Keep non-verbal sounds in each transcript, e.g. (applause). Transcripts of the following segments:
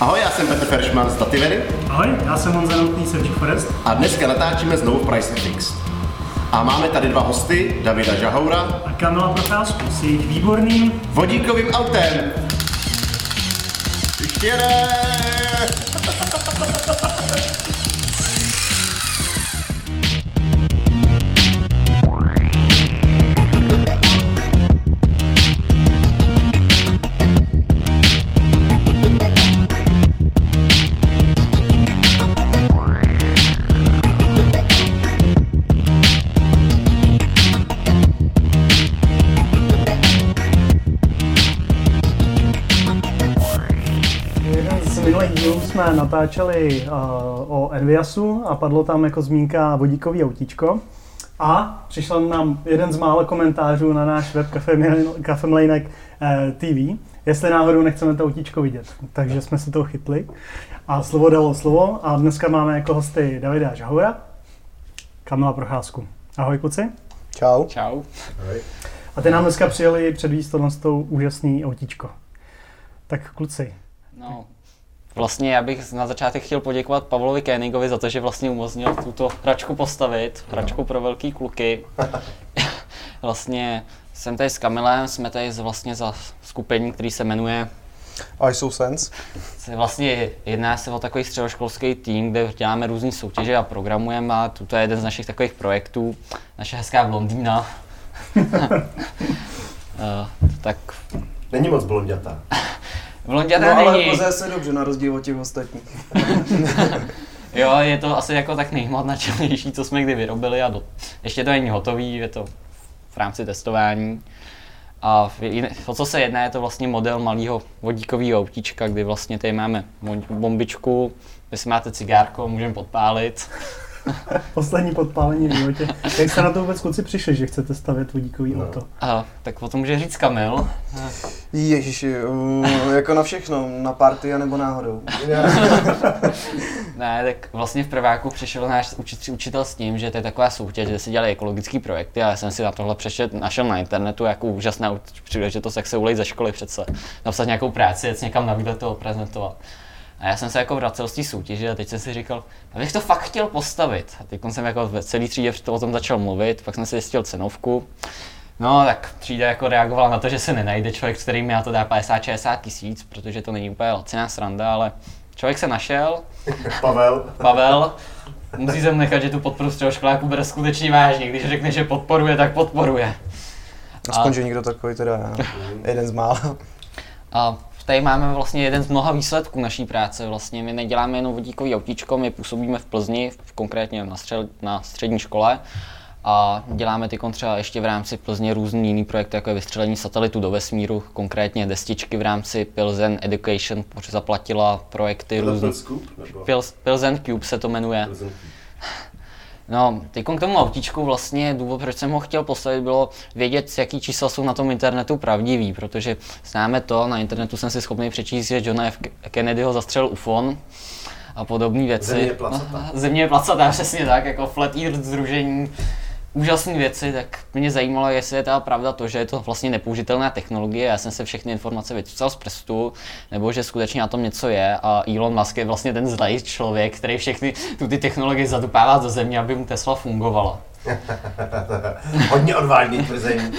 Ahoj, já jsem Petr Feršman z Dativedy Ahoj, já jsem Honza Notný z Forest. a dneska natáčíme znovu v Price FX. A máme tady dva hosty, Davida Žahoura, A Kamila Procházku s jejich výborným vodíkovým autem. Ještě! Jeden natáčeli uh, o Enviasu a padlo tam jako zmínka vodíkový autíčko. A přišel nám jeden z mála komentářů na náš web Kafemlejnek eh, TV, jestli náhodou nechceme to autíčko vidět. Takže jsme se toho chytli a slovo dalo slovo a dneska máme jako hosty Davida Žahoura, Kamila Procházku. Ahoj kluci. Čau. Čau. A ty nám dneska přijeli předvíst tohle s tou úžasný autíčko. Tak kluci, No, vlastně já bych na začátek chtěl poděkovat Pavlovi Kénigovi za to, že vlastně umožnil tuto hračku postavit, hračku pro velký kluky. (laughs) vlastně jsem tady s Kamilem, jsme tady z- vlastně za skupení, který se jmenuje, ISO Sense. se vlastně jedná se o takový středoškolský tým, kde děláme různé soutěže a programujeme a tuto je jeden z našich takových projektů, naše hezká blondýna. (laughs) (laughs) Eh, tak Není moc blondětá. Blondětá No ale není. poze se dobře na rozdíl od těch ostatních. (laughs) Jo, je to asi jako tak nejhmatnačnější, co jsme kdy vyrobili a do, ještě to není hotový, je to v rámci testování. A o co se jedná, je to vlastně model malého vodíkového autíčka, kdy vlastně tady máme bombičku, vy si máte cigárko, můžeme podpálit. (laughs) poslední podpálení v životě. Jak jste na to vůbec kluci přišli, že chcete stavět vodíkový No. auto? A, tak o tom může říct Kamil. Ježiši, uh, jako na všechno, na party nebo náhodou. (laughs) Ne, tak vlastně v prváku přišel náš učitel, učitel s tím, že to je taková soutěž, kde se dělají ekologické projekty a já jsem si na tohle přečet, našel na internetu jako úžasná příležitost, jak se ulejt ze školy přece. Napsat nějakou práci, jet někam na výlet toho prezentovat. A já jsem se jako vracel z té soutěže a teď jsem si říkal, já bych to fakt chtěl postavit. A teď jsem jako ve celé třídě o tom začal mluvit, pak jsem si zjistil cenovku. No, tak třída jako reagovala na to, že se nenajde člověk, který mi na to dá 50-60 tisíc, protože to není úplně laciná sranda, ale člověk se našel, (laughs) Pavel. Pavel, musí se mu nechat, že tu podporu středoškoláků bere skutečně vážně. Když řekne, že podporuje, tak podporuje. Aspoň, že někdo takový teda. Jeden z mála. A tady máme vlastně jeden z mnoha výsledků naší práce. Vlastně my neděláme jenom vodíkový autíčko, my působíme v Plzni, v- konkrétně na, střel, na střední škole. A děláme ty třeba ještě v rámci Plzně různý jiný projekty, jako je vystřelení satelitu do vesmíru, konkrétně destičky v rámci Pilzen Education, protože zaplatila projekty? Pils, Pilzen Cube se to jmenuje. No, teď k tomu autíčku vlastně důvod, proč jsem ho chtěl postavit, bylo vědět, jaký čísla jsou na tom internetu pravdivý, protože známe to, na internetu jsem si schopný přečíst, že Johna F. Kennedyho zastřelil UFON a podobné věci. Země je placatá. Země je placatá, přesně tak, jako Flat Earth združení, úžasné věci, tak mě zajímalo, jestli je ta pravda to, že je to vlastně nepoužitelná technologie, já jsem se všechny informace vycucal z prstu, nebo že skutečně na tom něco je a Elon Musk je vlastně ten zlej člověk, který všechny tu ty technologie zadupává do země, aby mu Tesla fungovala. (laughs) Hodně odvážný tvrzení.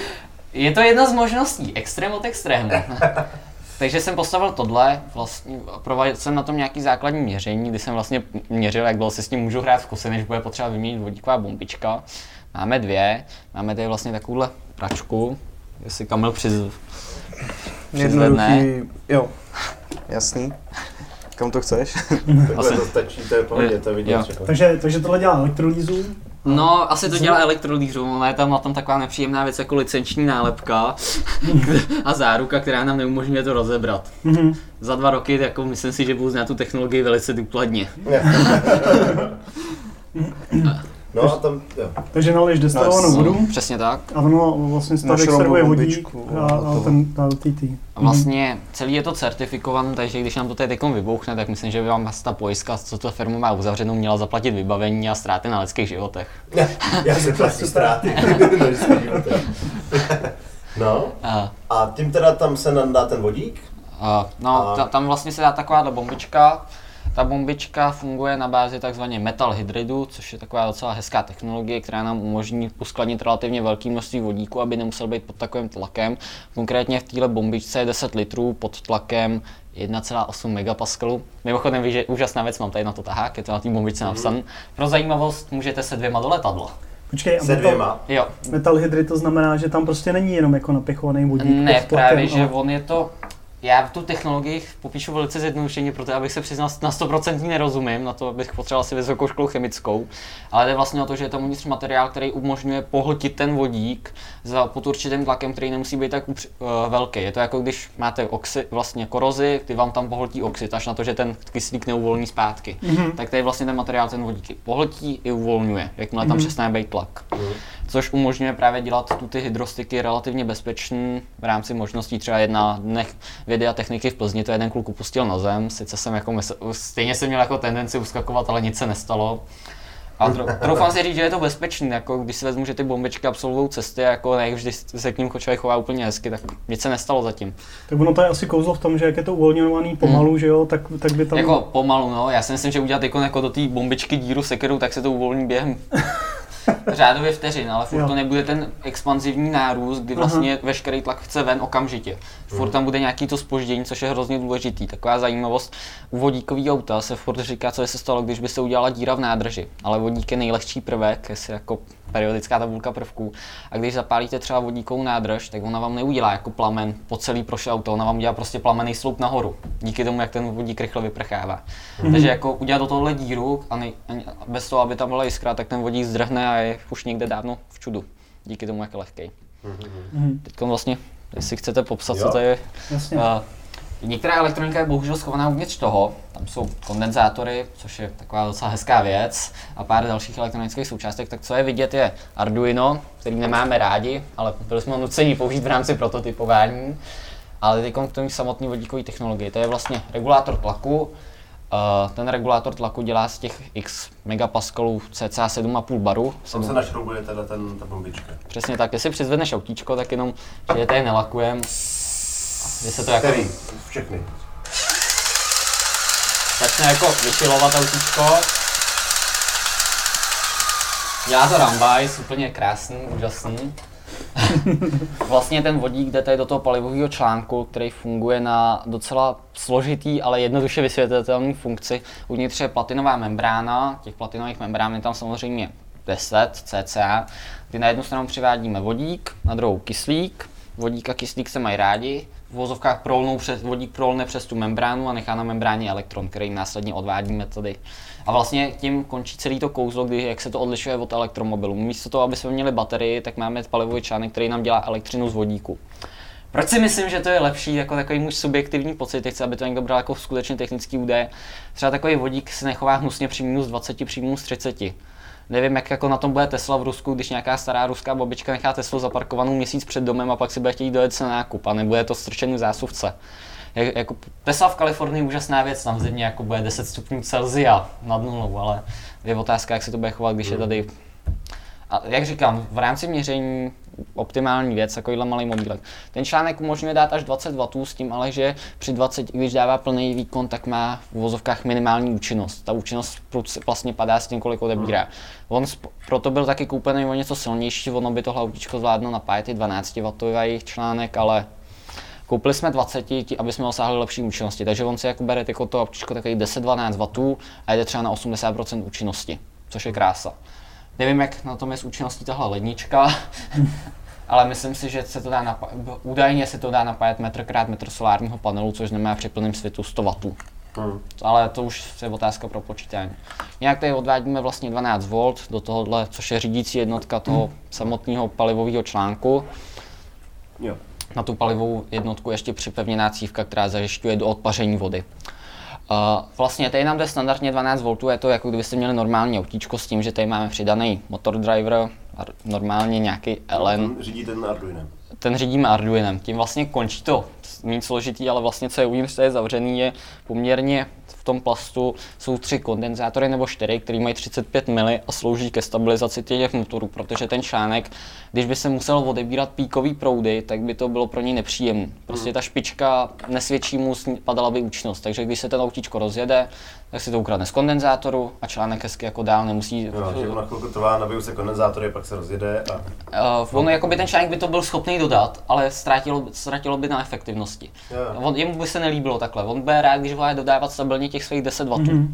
Je to jedna z možností, extrém od extrému. (laughs) Takže jsem postavil tohle, vlastně a provedl jsem na tom nějaký základní měření, kdy jsem vlastně měřil, jak dlouho se s tím můžu hrát v kuse, než bude potřeba vyměnit vodíková bombička. Máme dvě, máme tady vlastně takovouhle pračku, jestli Kamil přiz... přizvedne. Jednoduchý, jo. Jasný. Kam to chceš? (laughs) Takhle Asi- to stačí, to je pohodě, to vidět Jo. třeba. Takže, takže tohle dělá elektrolýzu. No, asi to dělá elektrolýřů, ale je tam na tom taková nepříjemná věc jako licenční nálepka (laughs) a záruka, která nám neumožňuje to rozebrat. Mhm. Za dva roky, jako myslím si, že budu znát tu technologii velice důkladně. (laughs) No a tam, jo. Takže naliješ destilovanou No, vodu Přesně tak. a ono vlastně stav Máš extrahuje rovnou vodík a, a a ten a TT. A vlastně celý je to certifikované, takže když nám to tady teďkom vybouchne, tak myslím, že by vám ta pojistka, co to firma má uzavřenou, měla zaplatit vybavení a ztráty na lidských životech. Já se platí ztráty. (laughs) (laughs) na lidských životech. (laughs) No, A, a tím teda tam se nadá ten vodík? Uh, no, A- ta, tam vlastně se dá takováhle bombička. Ta bombička funguje na bázi takzvaně metal hydridu, což je taková docela hezká technologie, která nám umožní uskladnit relativně velké množství vodíku, aby nemusel být pod takovým tlakem. Konkrétně v téhle bombičce je 10 litrů pod tlakem 1,8 megapascalu. Mimochodem víš, že úžasná věc, mám tady na to tahák, je to na té bombičce napsané. Pro zajímavost můžete se dvěma do letadla. Počkej, a Se metal, dvěma. Jo, metal hydrid to znamená, že tam prostě není jenom jako napichovaný vodík Ne, právě, že ale- on je to... Já tu technologii popíšu velice zjednodušeně, protože abych se přiznal, na 100% nerozumím, na to bych potřeboval si vysokou školu chemickou, ale jde vlastně o to, že je tam uvnitř materiál, který umožňuje pohltit ten vodík za, pod určitým tlakem, který nemusí být tak uh, velký. Je to jako když máte oxy, vlastně korozi, ty vám tam pohltí oxid, až na to, že ten kyslík neuvolní zpátky. Mm-hmm. Tak tady vlastně ten materiál ten vodík pohltí i uvolňuje, jakmile tam přestane být tlak což umožňuje právě dělat tu ty hydrostyky relativně bezpečný v rámci možností. Třeba jedna dnech vědy a techniky v Plzni, to jeden kluk upustil na zem, sice jsem jako mysl, stejně jsem měl jako tendenci uskakovat, ale nic se nestalo. A tro- troufám si říct, že je to bezpečný, jako když si vezmu, že ty bombičky absolvují cesty, jako ne vždy se k ním člověk chová úplně hezky, tak nic se nestalo zatím. Tak ono to je asi kouzlo v tom, že jak je to uvolňovaný pomalu, že jo, tak, tak by tam... Jako pomalu, no, já si myslím, že udělat jako, jako do té bombičky díru sekerou, tak se to uvolní během řádově vteřin, ale furt Jo. to nebude ten expanzivní nárůst, kdy vlastně veškerý tlak chce ven okamžitě. Furt tam bude nějaký to spoždění, což je hrozně důležitý. Taková zajímavost, u vodíkového auta se furt říká, co by se stalo, když by se udělala díra v nádrži. Ale vodík je nejlehčí prvek, jestli jako periodická tabulka prvků. A když zapálíte třeba vodíkovou nádrž, tak ona vám neudělá jako plamen po celý prošel auto, ona vám udělá prostě plamený sloup nahoru. Díky tomu, jak ten vodík rychle vyprchává. Takže jako udělat do tohohle díru a nej, a bez toho, aby tam byla jiskra, tak ten vodík zdrhne a je už někde dávno v čudu. Díky tomu, jak je lehký. Mhm. Teď vlastně, jestli chcete popsat, Jo. co to je. Jasně. Uh, některá elektronika je bohužel schovaná uvnitř toho, tam jsou kondenzátory, což je taková docela hezká věc, a pár dalších elektronických součástek, tak co je vidět je Arduino, který nemáme rádi, ale byli jsme ho nuceni použít v rámci prototypování. Ale teď k tomu samotné vodíkové technologie, to je vlastně regulátor tlaku, Uh, ten regulátor tlaku dělá z těch x megapascalů cca 7,5 baru. Tam 7, se našroubuje teda ten, ta bombička. Přesně tak, jestli přizvedneš autíčko, tak jenom, že je tady nelakujem, že se to jako Který? Všechny. začne jako vychylovat autíčko. Dělá to Rambajs, úplně krásný, úžasný. (laughs) vlastně ten vodík jde tady do toho palivového článku, který funguje na docela složitý, ale jednoduše vysvětlitelný funkci. Uvnitř je platinová membrána, těch platinových membrán je tam samozřejmě 10 cca, kdy na jednu stranu přivádíme vodík, na druhou kyslík. Vodík a kyslík se mají rádi, v vozovkách prolnou přes, vodík prolne přes tu membránu a nechá na membráně elektron, který následně odvádíme tady. A vlastně tím končí celý to kouzlo, kdy, jak se to odlišuje od elektromobilu. Místo toho, aby jsme měli baterii, tak máme palivový článek, který nám dělá elektřinu z vodíku. Proč si myslím, že to je lepší, jako takový můj subjektivní pocit, chci, aby to někdo bral jako skutečně technický údaj. Třeba takový vodík se nechová hnusně při minus 20, při minus 30. Nevím, jak jako na tom bude Tesla v Rusku, když nějaká stará ruská babička nechá Teslu zaparkovanou měsíc před domem a pak si bude chtít dojet se na nákup a nebude to strčený v zásuvce. Jak, jako Tesla v Kalifornii je úžasná věc, tam v zimě jako bude 10 stupňů Celsia nad nulou, ale je otázka, jak se to bude chovat, když je tady a jak říkám, v rámci měření optimální věc, takovýhle malý mobílek. Ten článek umožňuje dát až 20 W s tím, ale že při 20, když dává plný výkon, tak má v vozovkách minimální účinnost. Ta účinnost vlastně padá s tím, kolik odebírá. On sp- proto byl taky koupený o něco silnější, ono by tohle autíčko zvládlo napájet i 12 W článek, ale Koupili jsme 20, tí, aby jsme dosáhli lepší účinnosti, takže on si jako bere jako to autíčko takových 10-12 W a jde třeba na 80% účinnosti, což je krása. Nevím, jak na tom je s účinností tahle lednička, (laughs) ale myslím si, že se to dá napájet, údajně se to dá napájet metr krát metr solárního panelu, což znamená při plném světu 100 W. Hmm. Ale to už je otázka pro počítání. Jinak tady odvádíme vlastně 12 V do tohohle, což je řídící jednotka toho samotného palivového článku. Jo. Na tu palivovou jednotku ještě připevněná cívka, která zajišťuje do odpaření vody. Uh, vlastně tady nám jde standardně 12 V, je to jako kdybyste měli normální autíčko s tím, že tady máme přidaný motor driver, a normálně nějaký LN, Ten Řídí ten Arduinem. ten řídíme Arduinem. Tím vlastně končí to méně složitý, ale vlastně co je uvnitř, to je zavřený, je poměrně v tom plastu jsou tři kondenzátory nebo čtyři, které mají 35 mili a slouží ke stabilizaci těch motorů, protože ten článek, když by se musel odebírat píkový proudy, tak by to bylo pro něj nepříjemné. Prostě ta špička nesvědčí mu, padala by účinnost, takže když se ten autíčko rozjede, tak si to ukradne z kondenzátoru a článek hezky jako dál nemusí Jo, že na chvilku trvá, nabijou se kondenzátory, pak se rozjede a... Uh, ono, jakoby ten článek by to byl schopný dodat, ale ztratilo, ztratilo by na efektivnosti. Jo. On, jemu by se nelíbilo takhle. On bude rád, když bude dodávat stabilně těch svých 10 W. Mm-hmm.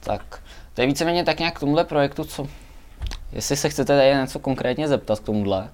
Tak to je víceméně tak nějak k tomuhle projektu, co... Jestli se chcete tady něco konkrétně zeptat k tomuhle.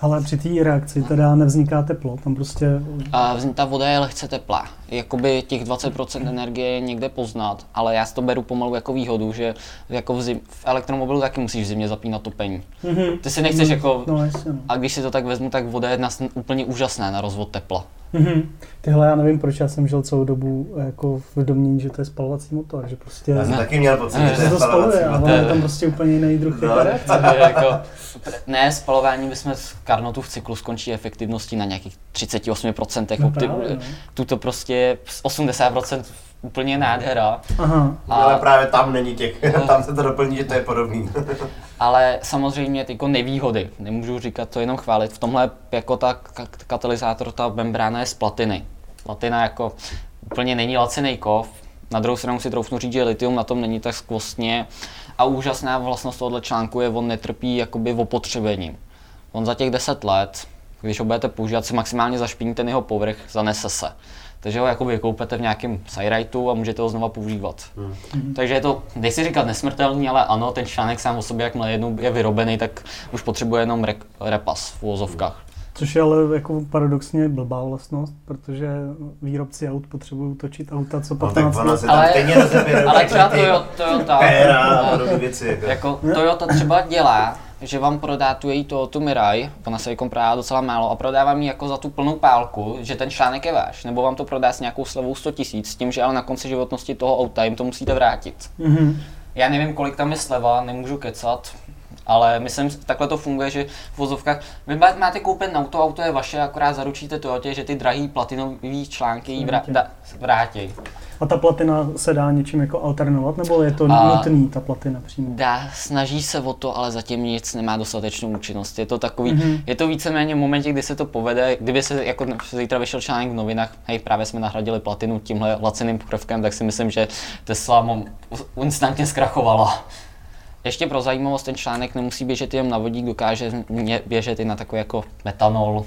Ale při té reakci teda nevzniká teplo, tam prostě... A ta voda je lehce teplá. Jakoby těch 20% energie je někde poznat, ale já si to beru pomalu jako výhodu, že jako v, zim, v elektromobilu taky musíš v zimě zapínat topení. Mhm. Ty si nechceš jako... No jasně, no. A když si to tak vezmu, tak voda je jedna z úplně úžasná na rozvod tepla. Mhm. Tyhle, já nevím, proč já jsem žil celou dobu jako v domění, že to je spalovací motor, že prostě... Já jsem taky měl pocit, Ne, že to se je to spaluje, spalovací a motor. ono je tam prostě úplně jiný druh No. jako (laughs) jako, ne, spalování bychom z Carnotu v cyklu skončí efektivností na nějakých 38%. No opti- právě, no. Tuto prostě z 80% úplně nádhera. Aha. Ale právě tam není těch, tam se to doplní, že to je podobný. (laughs) Ale samozřejmě ty jako nevýhody, nemůžu říkat to jenom chválit. V tomhle jako ta ka- katalyzátor, ta membrána je z platiny. Platina jako úplně není laciný kov. Na druhou stranu si troufnu říct, že litium na tom není tak skvostně. A úžasná vlastnost tohoto článku je, on netrpí jakoby opotřebením. On za těch 10 let, když ho budete používat, si maximálně zašpiní ten jeho povrch, zanese se. Takže ho jakoby koupete v nějakém sajrajtu a můžete ho znova používat. Hmm. Takže je to, nechci říkat nesmrtelný, ale ano, ten článek sám o sobě, jakmile jednou je vyrobený, tak už potřebuje jenom re- repas v úvozovkách. Což je ale jako paradoxně blbá vlastnost, protože výrobci aut potřebují točit auta co No, 15 tak ona let. Ale- stejně. (laughs) Ale třeba Toyota, Toyota, Péra a věci. Jako. jako Toyota třeba dělá, že vám prodá tu její Toyota Mirai, ona se jako prodá docela málo a prodává mi jako za tu plnou pálku, že ten článek je váš, nebo vám to prodá s nějakou slevou 100 tisíc, s tím, že ale na konci životnosti toho auta jim to musíte vrátit. Mhm. Já nevím, kolik tam je sleva, nemůžu kecat, ale myslím, takhle to funguje, že v vozovkách, vy má- máte koupit auto, auto je vaše, akorát zaručíte Toyotě, že ty drahý platinové články jí vrá, Vrátí. vrátí. A ta platina se dá něčím jako alternovat, nebo je to A- nutný, ta platina přímo? Dá, snaží se o to, ale zatím nic nemá dostatečnou účinnost. Je to takový, Mhm. mm-hmm. je to víceméně v momentě, kdy se to povede, kdyby se jako zítra vyšel článek v novinách, hej, právě jsme nahradili platinu tímhle laciným pokrevkem, tak si myslím, že Tesla mo- instantně zkrachovala. Ještě pro zajímavost, ten článek nemusí běžet jen na vodík, dokáže mě- běžet i na takový jako metanol.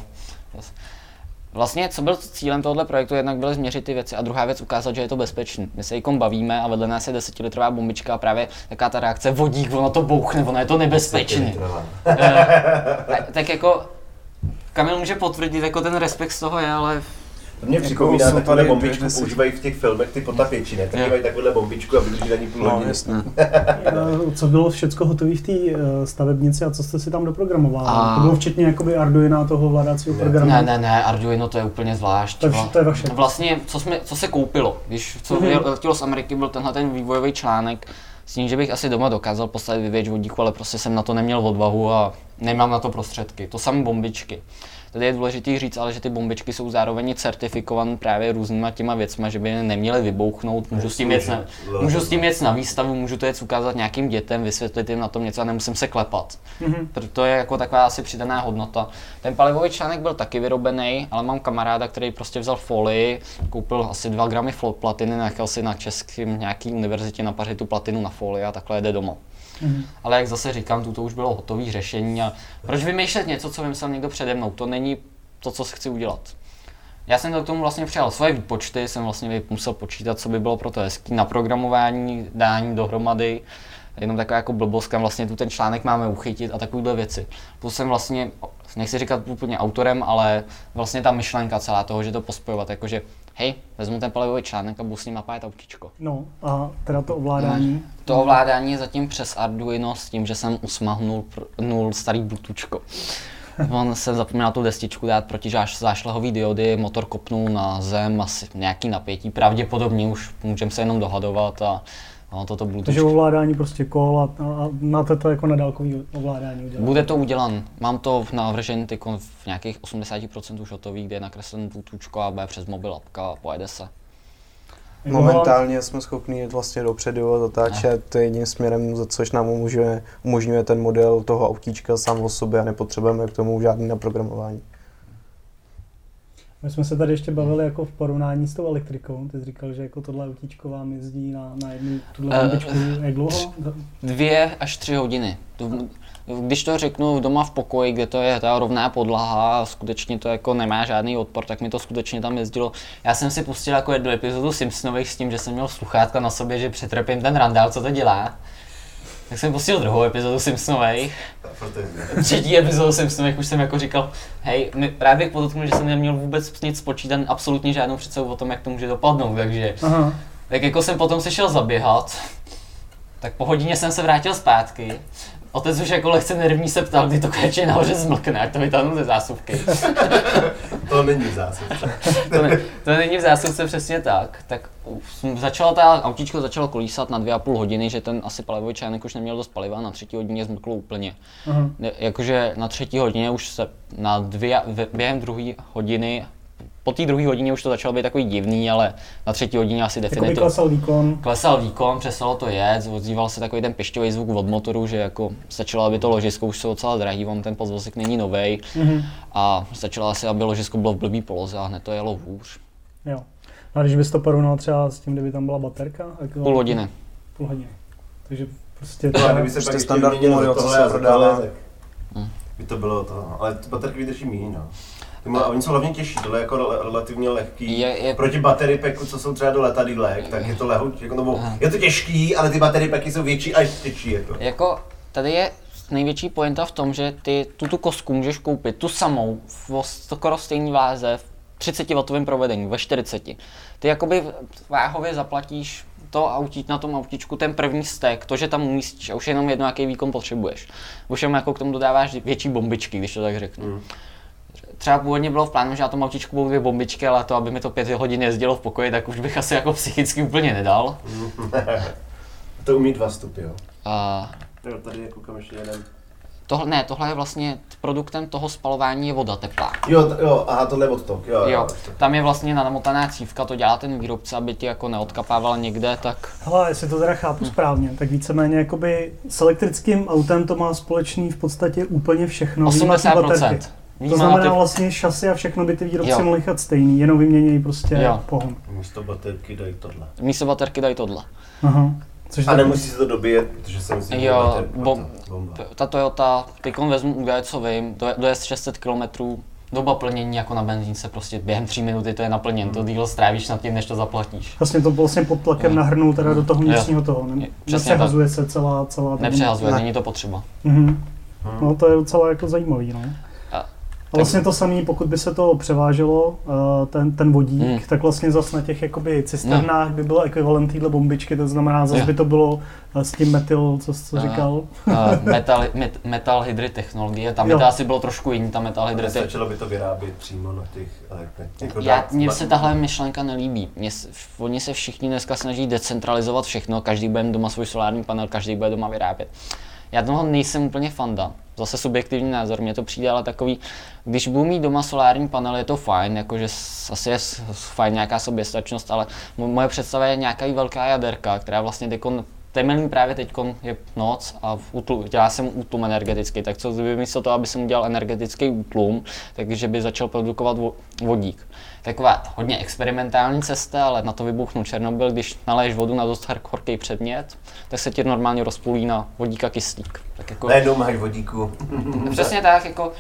Vlastně, co byl cílem tohoto projektu, jednak bylo změřit ty věci a druhá věc ukázat, že je to bezpečný. My se jikom bavíme a vedle nás je desetilitrová bombička a právě taká ta reakce vodík, ono to bouchne, ono je to nebezpečné. Eh, tak jako Kamil může potvrdit, jako ten respekt z toho je, ale To mě Jako připomíná, tady bombičku dvě- používají v těch filmech ty potapěči, ne? Taky Jo. mají takovouhle bombičku a vydrží na ní půl No, hodiny. jasně. (laughs) Eh, Co bylo všechno hotové v té eh, stavebnici a co jste si tam doprogramovali? A- To bylo včetně jakoby Arduina a toho ovládacího Ne, programu. ne, ne, ne, Arduino to je úplně zvlášť. To to je vaše. Vlastně, co, jsme, co se koupilo, když co Mhm. mm-hmm. letělo z Ameriky, byl tenhle ten vývojový článek, s tím, že bych asi doma dokázal postavit vyvěč vodíku, ale prostě jsem na to neměl odvahu a nemám na to prostředky. To samé bombičky. Tady je důležité říct, ale že ty bombičky jsou zároveň certifikované právě různýma těma věcma, že by je neměly vybouchnout. Můžu s tím jet na, můžu s tím jet na výstavu, můžu to jet ukázat nějakým dětem, vysvětlit jim na tom něco a nemusím se klepat. Mhm. To je jako taková asi přidaná hodnota. Ten palivový článek byl taky vyrobený, ale mám kamaráda, který prostě vzal folii, koupil asi 2 gramy platiny, nechal si na českém nějaký univerzitě napařit tu platinu na folii a takhle jede domů. Mhm. Ale jak zase říkám, tu to už bylo hotové řešení a proč vymýšlet něco, co vymyslel někdo přede mnou, to není to, co chci udělat. Já jsem k tomu vlastně přijal svoje výpočty, jsem vlastně musel počítat, co by bylo pro to hezký, naprogramování, dání dohromady, jenom taková jako blbost, kam vlastně tu ten článek máme uchytit a takovéhle věci. Plus jsem vlastně, nechci říkat úplně autorem, ale vlastně ta myšlenka celá toho, že to pospojovat, jakože hej, vezmu ten palivový článek a budu s ním napájet autíčko. No a teda to ovládání. To ovládání je zatím přes Arduino s tím, že jsem usmahnul pr- nul starý bluetoothčko. On se zapomněl tu destičku dát proti záš- zášlehový diody, motor kopnul na zem, asi nějaký napětí, pravděpodobně už můžeme se jenom dohadovat a No, toto Bluetooth. Takže ovládání prostě kol a, a máte to jako na dálkový ovládání udělat. Bude to udělan. Mám to navržen teď v nějakých 80% už hotový, kde je nakreslen Bluetooth a bude přes mobil apka a pojede se. Momentálně jsme schopni jít vlastně dopředu a zatáčet jedním směrem, za což nám umožňuje, umožňuje ten model toho autíčka sám o sobě a nepotřebujeme k tomu žádný naprogramování. My jsme se tady ještě bavili jako v porovnání s tou elektrikou. Ty jsi říkal, že jako tohle autíčko vám jezdí na, na jednu tuhle Eh, lampičku. Jak dlouho? Dvě až tři hodiny. To, když to řeknu doma v pokoji, kde to je ta rovná podlaha a skutečně to jako nemá žádný odpor, tak mi to skutečně tam jezdilo. Já jsem si pustil jako jednu epizodu Simpsonových s tím, že jsem měl sluchátka na sobě, že přetrpím ten randál, co to dělá. Tak jsem pustil druhou epizodu Simpsonových. Třetí epizodu Simpsonových už jsem jako říkal, hej, my, právě bych podotknul, že jsem neměl vůbec nic spočítat, absolutně žádnou představu o tom, jak to může dopadnout, takže Aha. tak jako jsem potom se šel zaběhat, tak po hodině jsem se vrátil zpátky. Otec už jako lehce nervní se ptal, kdy to konečně nahoře zmlkne, ať to vytáhnu ze zásuvky. (laughs) to není zásad. to, ne, to není v zásuvce přesně tak. Tak začala ta autíčko začalo kolísat na dvě a půl hodiny, že ten asi palivový čánek už neměl dost paliva, na třetí hodině zmlklo úplně. Ne- Jakože na třetí hodině už se na dvě, v- během druhé hodiny, po té druhé hodině už to začalo být takový divný, ale na třetí hodině asi definitivně. klesal výkon. Klesal výkon, přestalo to jet, ozýval se takový ten pišťový zvuk od motoru, že jako stačilo, aby to ložisko už jsou docela drahý, on ten podvozek není nový Mhm. a stačilo asi, aby ložisko bylo v blbý poloze a hned to jelo hůř. Jo. A když bys to porovnal třeba s tím, kdyby tam byla baterka? Jako Půl hodiny. Půl hodiny. Takže prostě kdyby se Prostě standardní model, co tohle se prodává. Hm. by to bylo to. Ale baterky vydrží méně, no. A oni jsou hlavně těžší, tohle je jako rel- relativně lehký. Je- je- Proti baterii packu, co jsou třeba do letadílek, tak je to lehouč, jako, nebo, je to těžký, ale ty baterie packy jsou větší a těžší. Jako. Jako tady je největší pointa v tom, že ty tu, tu kostku můžeš koupit tu samou v skoro stejné váze v 30 W provedení, ve 40. Ty jakoby váhově zaplatíš to autí, na tom autíčku ten první stek, to, že tam umístíš a už jenom jedno, jaký výkon potřebuješ. Už jenom jako k tomu dodáváš větší bombičky, když to tak řeknu. Mm. Třeba původně bylo v plánu, že na tom autíčku budou dvě bombičky, ale to, aby mi to pět hodin jezdilo v pokoji, tak už bych asi jako psychicky úplně nedal. (laughs) to umí dva stupy, jo. A Jo, tady je koukám ještě jeden. tohle, ne, tohle je vlastně produktem toho spalování je voda teplá. Jo, t- jo, aha, tohle je odtok, jo, Jo, tam je vlastně namotaná cívka, to dělá ten výrobce, aby ti jako neodkapával někde, tak Hele, jestli to teda chápu správně, tak víceméně jakoby s elektrickým autem to má společný v podstatě úplně všechno. vyjma té 80%. To znamená ty- vlastně šasy a všechno by ty výrobci Jo. mohli nechat stejný, jenom vyměnějí prostě Jo. pohon. Místo baterky dají tohle. místo baterky dají tohle. Aha. Což A tak- nemusí se to dobíjet, protože jsem si Jo, to bomba. Ta Toyota, teď vezmu údaje, co vím, doje- dojezd 600 km, doba plnění jako na benzínce, prostě během 3 minuty to je naplněn, to díl strávíš nad tím, než to zaplatíš. Vlastně to vlastně pod tlakem Jo. nahrnou teda do toho vnitřního toho. Ne? Nepřehazuje se celá, celá ta Nepřehazuje, Ne. není to potřeba. Mhm. Hmm. No to je docela jako zajímavý, no. A- vlastně to samé, pokud by se to převáželo, eh, ten, ten vodík, Hmm. tak vlastně zas na těch jakoby cisternách by byl ekvivalent téhle bombičky, to znamená, zase by to bylo eh, s tím metyl, co jsi říkal. Uh, (laughs) metal, met, metal hydry technologie, tam by to asi bylo trošku jiný, ta metal hydry te- Nestačilo by to vyrábět přímo na těch elektrech. Jako Já, mně se tahle myšlenka nelíbí. Mně se, oni se všichni dneska snaží decentralizovat všechno, každý bude doma svůj solární panel, každý bude doma vyrábět. Já toho nejsem úplně fanda. Zase subjektivní názor, mně to přijde ale takový, když budu mít doma solární panel, je to fajn, jakože asi je fajn nějaká soběstačnost, ale mo- moje představa je nějaká velká jaderka, která vlastně teďkon, temelní právě teď je noc a v útlu, dělá jsem útlum energetický, tak co kdyby místo toho, aby jsem udělal energetický útlum, takže by začal produkovat vo- vodík. Taková hodně experimentální cesta, ale na to vybuchnu Černobyl, když naleješ vodu na dost hor- horký předmět, tak se ti normálně rozpůlí na vodík a kyslík. Tak jako, Najednou máš vodíku. Přesně tak, jako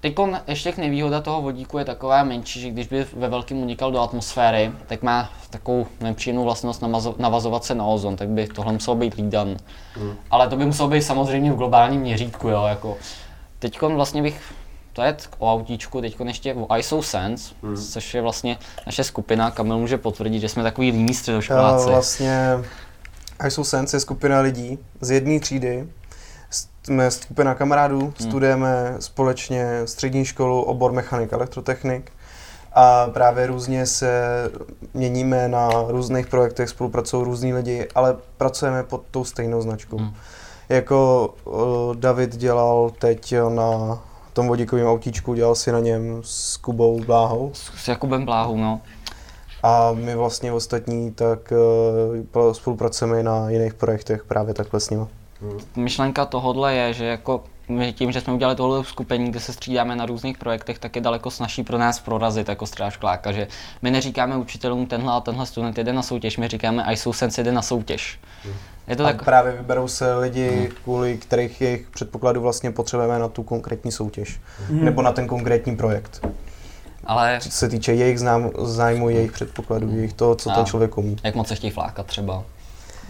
Teď ještě nevýhoda toho vodíku je taková menší, že když by ve velkém unikal do atmosféry, tak má takovou nepříjemnou vlastnost navazovat se na ozon, tak by tohle muselo být lídan. Hmm. Ale to by muselo být samozřejmě v globálním měřítku, jo, jako. Teď vlastně bych, to je o autíčku, teď ještě o ISO Sense, Hmm. což je vlastně naše skupina, Kamil může potvrdit, že jsme takový líní středoškoláci. vlastně ISO Sense je skupina lidí z jedné třídy. Jsme skupina kamarádů, studujeme společně střední školu, obor mechanik, elektrotechnik a právě různě se měníme na různých projektech, spolupracují různí lidi, ale pracujeme pod tou stejnou značkou. Hmm. Jako uh, David dělal teď na tom vodíkovém autíčku, dělal si na něm s Kubou Bláhou S, s Jakubem Bláhou, no. a my vlastně ostatní tak uh, spolupracujeme na jiných projektech právě takhle s nimi. myšlenka tohohle je, že jako my tím, že jsme udělali tohle skupení, kde se střídáme na různých projektech, tak je daleko snažší pro nás prorazit jako strážkláka, že my neříkáme učitelům tenhle a tenhle student jede na soutěž, my říkáme ISO Sense jede na soutěž. Je to A tak, právě vyberou se lidi, kvůli kterých jejich předpokladů vlastně potřebujeme na tu konkrétní soutěž. Nebo na ten konkrétní projekt. ale Co se týče jejich znám, zájmu, jejich předpokladů, jejich toho, co A. ten člověk umí. jak moc se chtějí flákat třeba.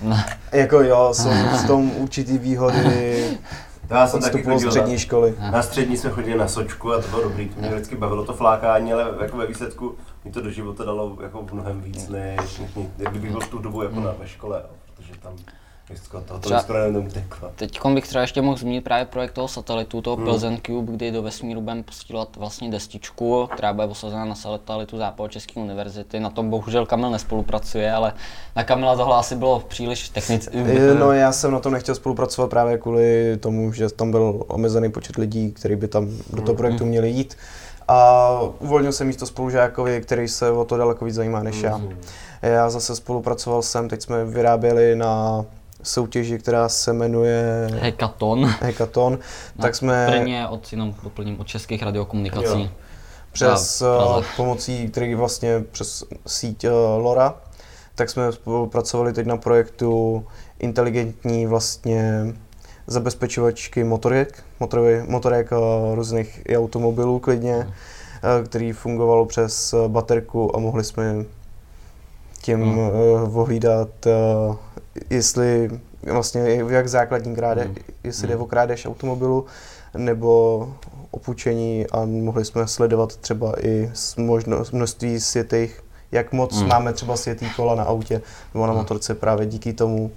No. (laughs) (laughs) Jako jo, jsou v tom určitý výhody (laughs) Já jsem taky chodil střední na, školy. na střední jsme chodili na sočku a to bylo dobrý, to mě vždycky bavilo to flákání, ale jako ve výsledku mi to do života dalo jako mnohem víc, než, než, než kdybych byl v tu dobu jako na, ve škole, protože tam Teď bych třeba ještě mohl zmínit právě projekt toho satelitu, toho hmm. Pilsen Cube, kdy do vesmíru budeme posílat vlastně destičku, která bude posazena na satelitu Západ České univerzity. Na tom bohužel Kamil nespolupracuje, ale na Kamila tohle asi bylo příliš technické. Eh, No já jsem na tom nechtěl spolupracovat právě kvůli tomu, že tam byl omezený počet lidí, kteří by tam do toho projektu měli jít. A uvolnil jsem místo spolužákovi, který se o to daleko víc zajímá než já. Já zase spolupracoval jsem, teď jsme vyráběli na soutěži, která se jmenuje Hekaton. Hackathon, tak jsme Brně od, jenom doplním, od českých radiokomunikací. Jo. přes A Praze. pomocí, který vlastně přes síť uh, LoRa, tak jsme spolupracovali teď na projektu inteligentní vlastně zabezpečovačky motorek, motorek, motorek uh, různých i automobilů klidně, uh, který fungovalo přes baterku a mohli jsme tím Hmm. uh, ohlídat, uh, jestli vlastně jak základní krádež, Hmm. jestli jde o krádež automobilu, nebo opučení a mohli jsme sledovat třeba i s možno, množství světých, jak moc Hmm. máme třeba světý kola na autě nebo na Hmm. motorce právě díky tomu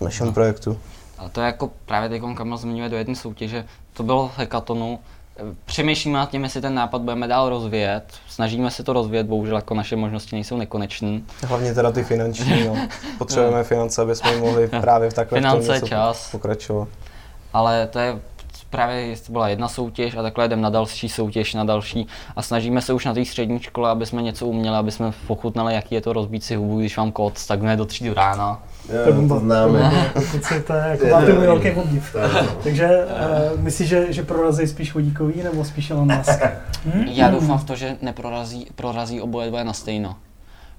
našemu No. projektu. A to je jako právě teď Kamil zmiňuje do jedné soutěže, to bylo v hackathonu. Přemýšlíme nad tím, jestli ten nápad budeme dál rozvíjet. Snažíme se to rozvíjet, bohužel jako naše možnosti nejsou nekonečné. Hlavně teda ty finanční, no. (laughs) Potřebujeme finance, aby jsme mohli právě v takhle v tom Finance, něco čas. pokračovat. Ale to je právě to byla jedna soutěž a takhle jdeme na další soutěž, na další a snažíme se už na té střední škole, aby jsme něco uměli, aby jsme pochutnali, jaký je to rozbít si hubu, když vám kód stagnuje do tří do rána. To, Jo, to známe. Kluci, to je jako máte můj velký obdiv. Takže uh, myslíš, že, že prorazí spíš vodíkový nebo spíš Elon Musk? (laughs) Já doufám v to, že neprorazí prorazí oboje dvoje na stejno.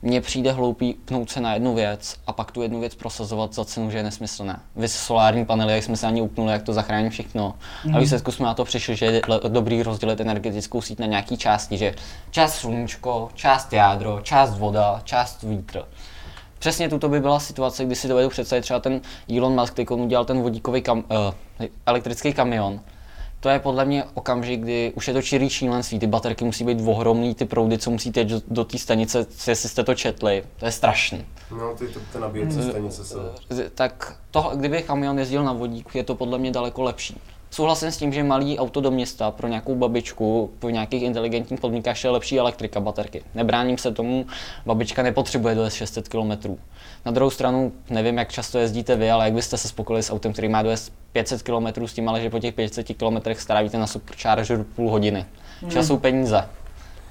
Mně přijde hloupý pnout se na jednu věc a pak tu jednu věc prosazovat za cenu, že je nesmyslná. Vy solární panely, jak jsme se ani upnuli, jak to zachrání všechno. A výsledku jsme na to přišli, že je dobrý rozdělit energetickou síť na nějaký části, že část sluníčko, část jádro, část voda, část vítr. Přesně tuto by byla situace, kdy si dovedu představit třeba ten Elon Musk, který udělal ten vodíkový kam, uh, elektrický kamion. To je podle mě okamžik, kdy už je to čirý šílenství, ty baterky musí být ohromný, ty proudy, co musí teď do, do té stanice, jestli jste to četli, to je strašný. No, ty, ty, ty nabíjecí stanice jsou. Tak to, kdyby kamion jezdil na vodík, je to podle mě daleko lepší. Souhlasím s tím, že malý auto do města pro nějakou babičku po nějakých inteligentních podmínkách je lepší elektrika baterky. Nebráním se tomu, babička nepotřebuje dojet 600 km. Na druhou stranu, nevím, jak často jezdíte vy, ale jak byste se spokojili s autem, který má dojet 500 km s tím, ale že po těch 500 km strávíte na superchargeru půl hodiny. Času peníze.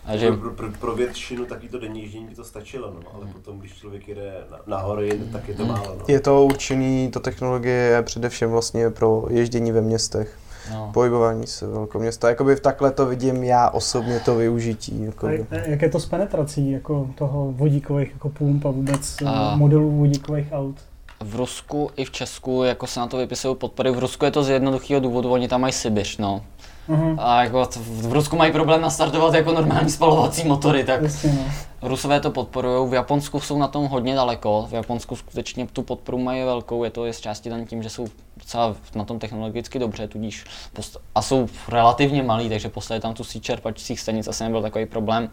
A že Pro, pro, pro většinu taky to denní ježdění by to stačilo, no, ale potom, když člověk jede na, na hory, tak je to málo. No. Je to určený, to technologie je především vlastně pro ježdění ve městech. no. Pohybování se velkoměsta. Jakoby v takhle to vidím já osobně to využití. Jakoby. A jak je to s penetrací jako toho vodíkových jako pump a vůbec A- a... modelů vodíkových aut? V Rusku i v Česku jako se na to vypisují podpory. V Rusku je to z jednoduchého důvodu, oni tam mají Sibiř, no. Mhm. A jako v Rusku mají problém nastartovat jako normální spalovací motory, tak Jasně, no. Rusové to podporují. V Japonsku jsou na tom hodně daleko. V Japonsku skutečně tu podporu mají velkou. Je to je z části dan tím, že jsou docela na tom technologicky dobře, tudíž post- a jsou relativně malí, takže postavit tam tu síť čerpačích stanic asi nebyl takový problém.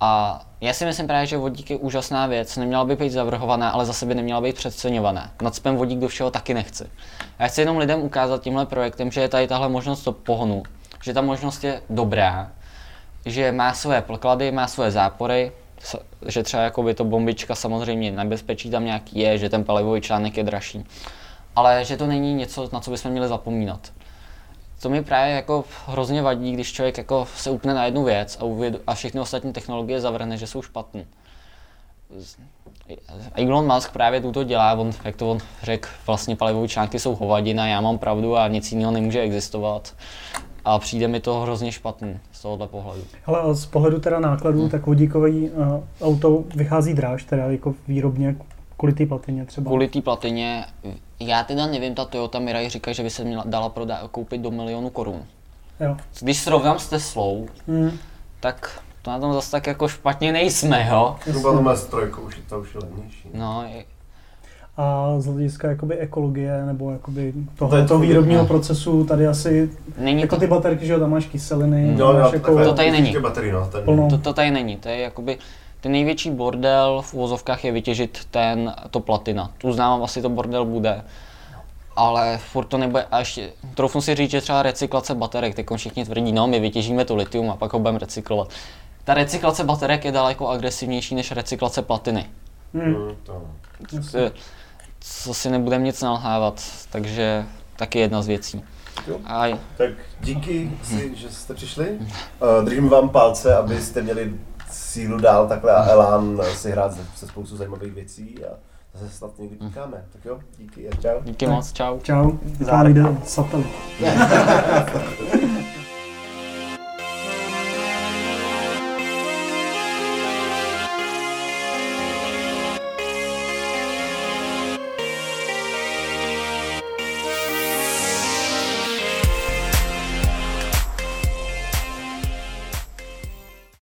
A já si myslím právě, že vodík je úžasná věc, neměla by být zavrhovaná, ale zase by neměla být přeceňovaná. Nadspem vodík do všeho taky nechci. Já chci jenom lidem ukázat tímhle projektem, že je tady tahle možnost to pohonu, že ta možnost je dobrá, že má své poklady, má své zápory, že třeba jakoby to bombička samozřejmě nebezpečí tam nějaký je, že ten palivový článek je dražší. Ale že to není něco, na co bychom měli zapomínat. To mi právě jako hrozně vadí, když člověk jako se upne na jednu věc a, uvěd- a všechny ostatní technologie zavrhne, že jsou špatné. Elon Musk právě tuto dělá, on, jak to on řekl, vlastně palivové články jsou hovadina, já mám pravdu a nic jiného nemůže existovat. A přijde mi to hrozně špatný z tohohle pohledu. Ale a z pohledu teda nákladů, Hmm. tak vodíkový uh, auto vychází dráž, teda jako výrobně kvůli té platině třeba. Kvůli té platině, já teda nevím, ta Toyota Mirai říká, že by se měla, dala prodá, koupit do milionu korun. Jo. Když srovnám s Teslou, Hmm. tak to na tom zase tak jako špatně nejsme, jo? No potom s trojkou už je to už je levnější. No, je- A z hlediska jakoby ekologie nebo jakoby toho, To toho výrobního no. procesu tady asi, není jako to, ty baterky, že jo, tam máš kyseliny, Jo, máš jo, jako, takhle, To tady není. Těch baterií, no, ten, to, to tady není, to je jakoby, ten největší bordel v uvozovkách je vytěžit ten, to platina. Tu znám, asi to bordel bude. Ale furt to nebude, a ještě, troufnu si říct, že třeba recyklace baterek, teď všichni tvrdí, no my vytěžíme to litium a pak ho budeme recyklovat. Ta recyklace baterek je daleko agresivnější než recyklace platiny. Hmm. Mm, to. Co- Co si nebudeme nic nalhávat, takže taky jedna z věcí. Jo. A Tak díky, si, že jste přišli. Uh, držím vám palce, abyste měli sílu dál takhle a elán si hrát se, se spoustu zajímavých věcí a zase snad někdy potkáme. Tak jo, díky a čau. díky moc, čau. Čau, jde satelit. (laughs)